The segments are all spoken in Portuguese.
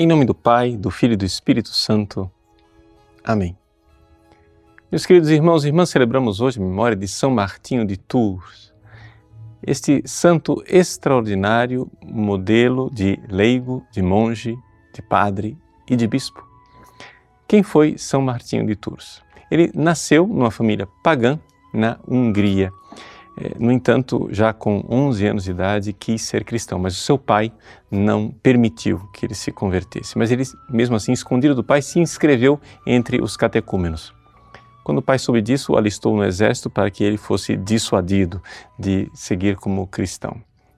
Em nome do Pai, do Filho e do Espírito Santo. Amém. Meus queridos irmãos e irmãs, celebramos hoje a memória de São Martinho de Tours, este santo extraordinário modelo de leigo, de monge, de padre e de bispo. Quem foi São Martinho de Tours? Ele nasceu numa família pagã na Hungria no entanto, já com 11 anos de idade, quis ser cristão, mas o seu pai não permitiu que ele se convertesse. Mas ele, mesmo assim, escondido do pai, se inscreveu entre os catecúmenos. Quando o pai soube disso, o alistou no exército para que ele fosse dissuadido de seguir como cristão.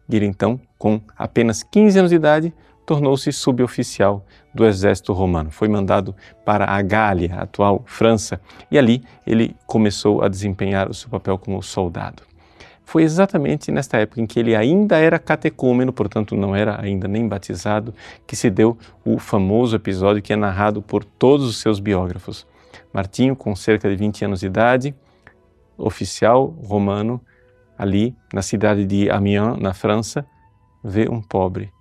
E ele, então, com apenas 15 anos de idade, tornou-se suboficial do exército romano. Foi mandado para a Gália, atual França, e ali ele começou a desempenhar o seu papel como soldado foi exatamente nesta época em que ele ainda era catecúmeno, portanto não era ainda nem batizado, que se deu o famoso episódio que é narrado por todos os seus biógrafos. Martinho, com cerca de 20 anos de idade, oficial romano, ali na cidade de Amiens, na França, vê um pobre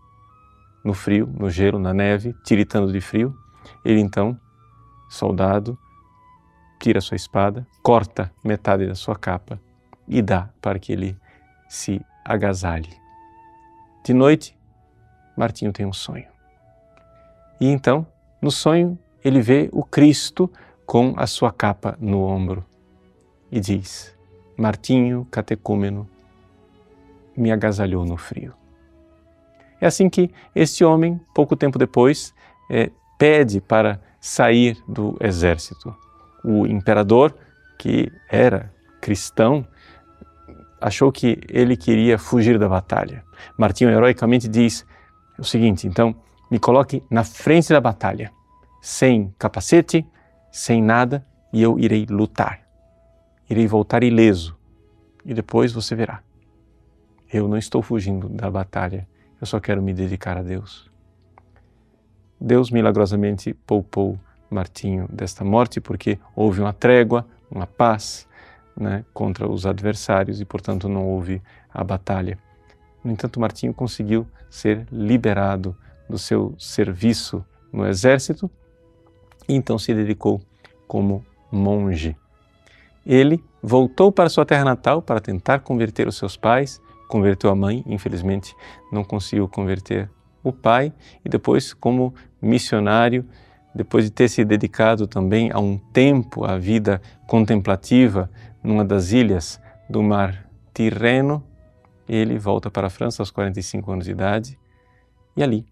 no frio, no gelo, na neve, tiritando de frio. Ele então, soldado, tira sua espada, corta metade da sua capa e dá para que ele se agasalhe. De noite, Martinho tem um sonho. E então, no sonho, ele vê o Cristo com a sua capa no ombro e diz: Martinho, catecúmeno, me agasalhou no frio. É assim que este homem, pouco tempo depois, é, pede para sair do exército. O imperador, que era cristão, achou que ele queria fugir da batalha. Martinho heroicamente diz o seguinte: então, me coloque na frente da batalha, sem capacete, sem nada, e eu irei lutar. Irei voltar ileso, e depois você verá. Eu não estou fugindo da batalha, eu só quero me dedicar a Deus. Deus milagrosamente poupou Martinho desta morte porque houve uma trégua, uma paz, né, contra os adversários e, portanto, não houve a batalha. No entanto, Martinho conseguiu ser liberado do seu serviço no exército e então se dedicou como monge. Ele voltou para sua terra natal para tentar converter os seus pais, converteu a mãe, infelizmente não conseguiu converter o pai, e depois, como missionário, depois de ter se dedicado também a um tempo à vida contemplativa numa das ilhas do mar Tirreno, ele volta para a França aos 45 anos de idade e ali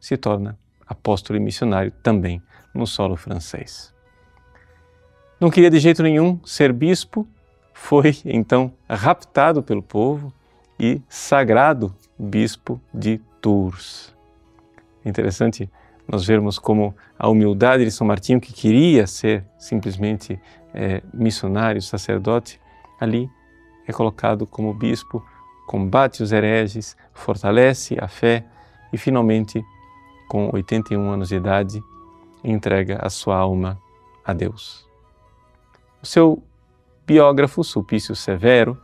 se torna apóstolo e missionário também no solo francês. Não queria de jeito nenhum ser bispo, foi então raptado pelo povo e sagrado bispo de Tours. Interessante nós vermos como a humildade de São Martinho, que queria ser simplesmente é, missionário, sacerdote, ali é colocado como bispo, combate os hereges, fortalece a fé e finalmente, com 81 anos de idade, entrega a sua alma a Deus. O seu biógrafo, Sulpício Severo,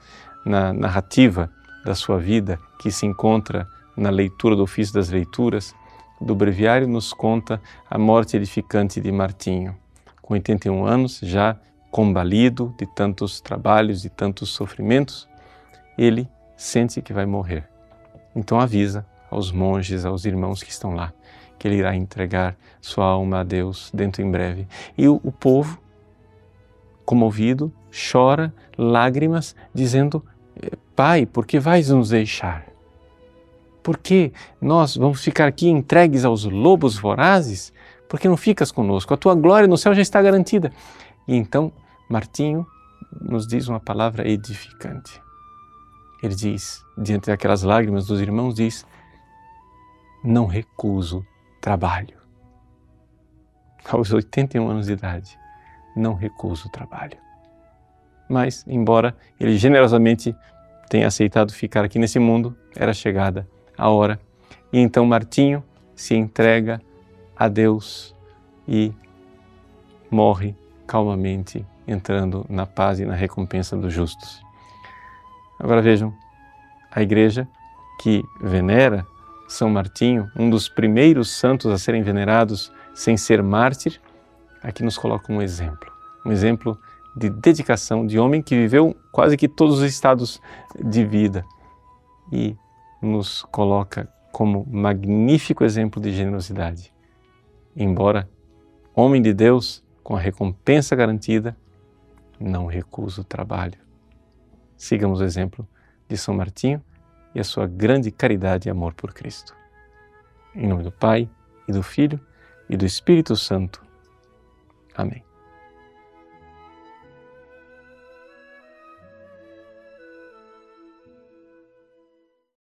na narrativa da sua vida, que se encontra na leitura do ofício das leituras do breviário, nos conta a morte edificante de Martinho. Com 81 anos, já combalido de tantos trabalhos, de tantos sofrimentos, ele sente que vai morrer. Então avisa aos monges, aos irmãos que estão lá, que ele irá entregar sua alma a Deus dentro em breve. E o, o povo, comovido, chora lágrimas, dizendo: Pai, por que vais nos deixar? Por que nós vamos ficar aqui entregues aos lobos vorazes? Por que não ficas conosco? A tua glória no céu já está garantida. E então Martinho nos diz uma palavra edificante. Ele diz, diante daquelas lágrimas dos irmãos, diz: Não recuso trabalho. Aos 81 anos de idade, não recuso trabalho. Mas, embora ele generosamente tenha aceitado ficar aqui nesse mundo, era chegada a hora. E então Martinho se entrega a Deus e morre calmamente entrando na paz e na recompensa dos justos. Agora vejam, a igreja que venera São Martinho, um dos primeiros santos a serem venerados sem ser mártir, aqui nos coloca um exemplo. Um exemplo de dedicação de homem que viveu quase que todos os estados de vida e nos coloca como magnífico exemplo de generosidade. Embora homem de Deus, com a recompensa garantida, não recusa o trabalho. Sigamos o exemplo de São Martinho e a sua grande caridade e amor por Cristo. Em nome do Pai, e do Filho, e do Espírito Santo. Amém.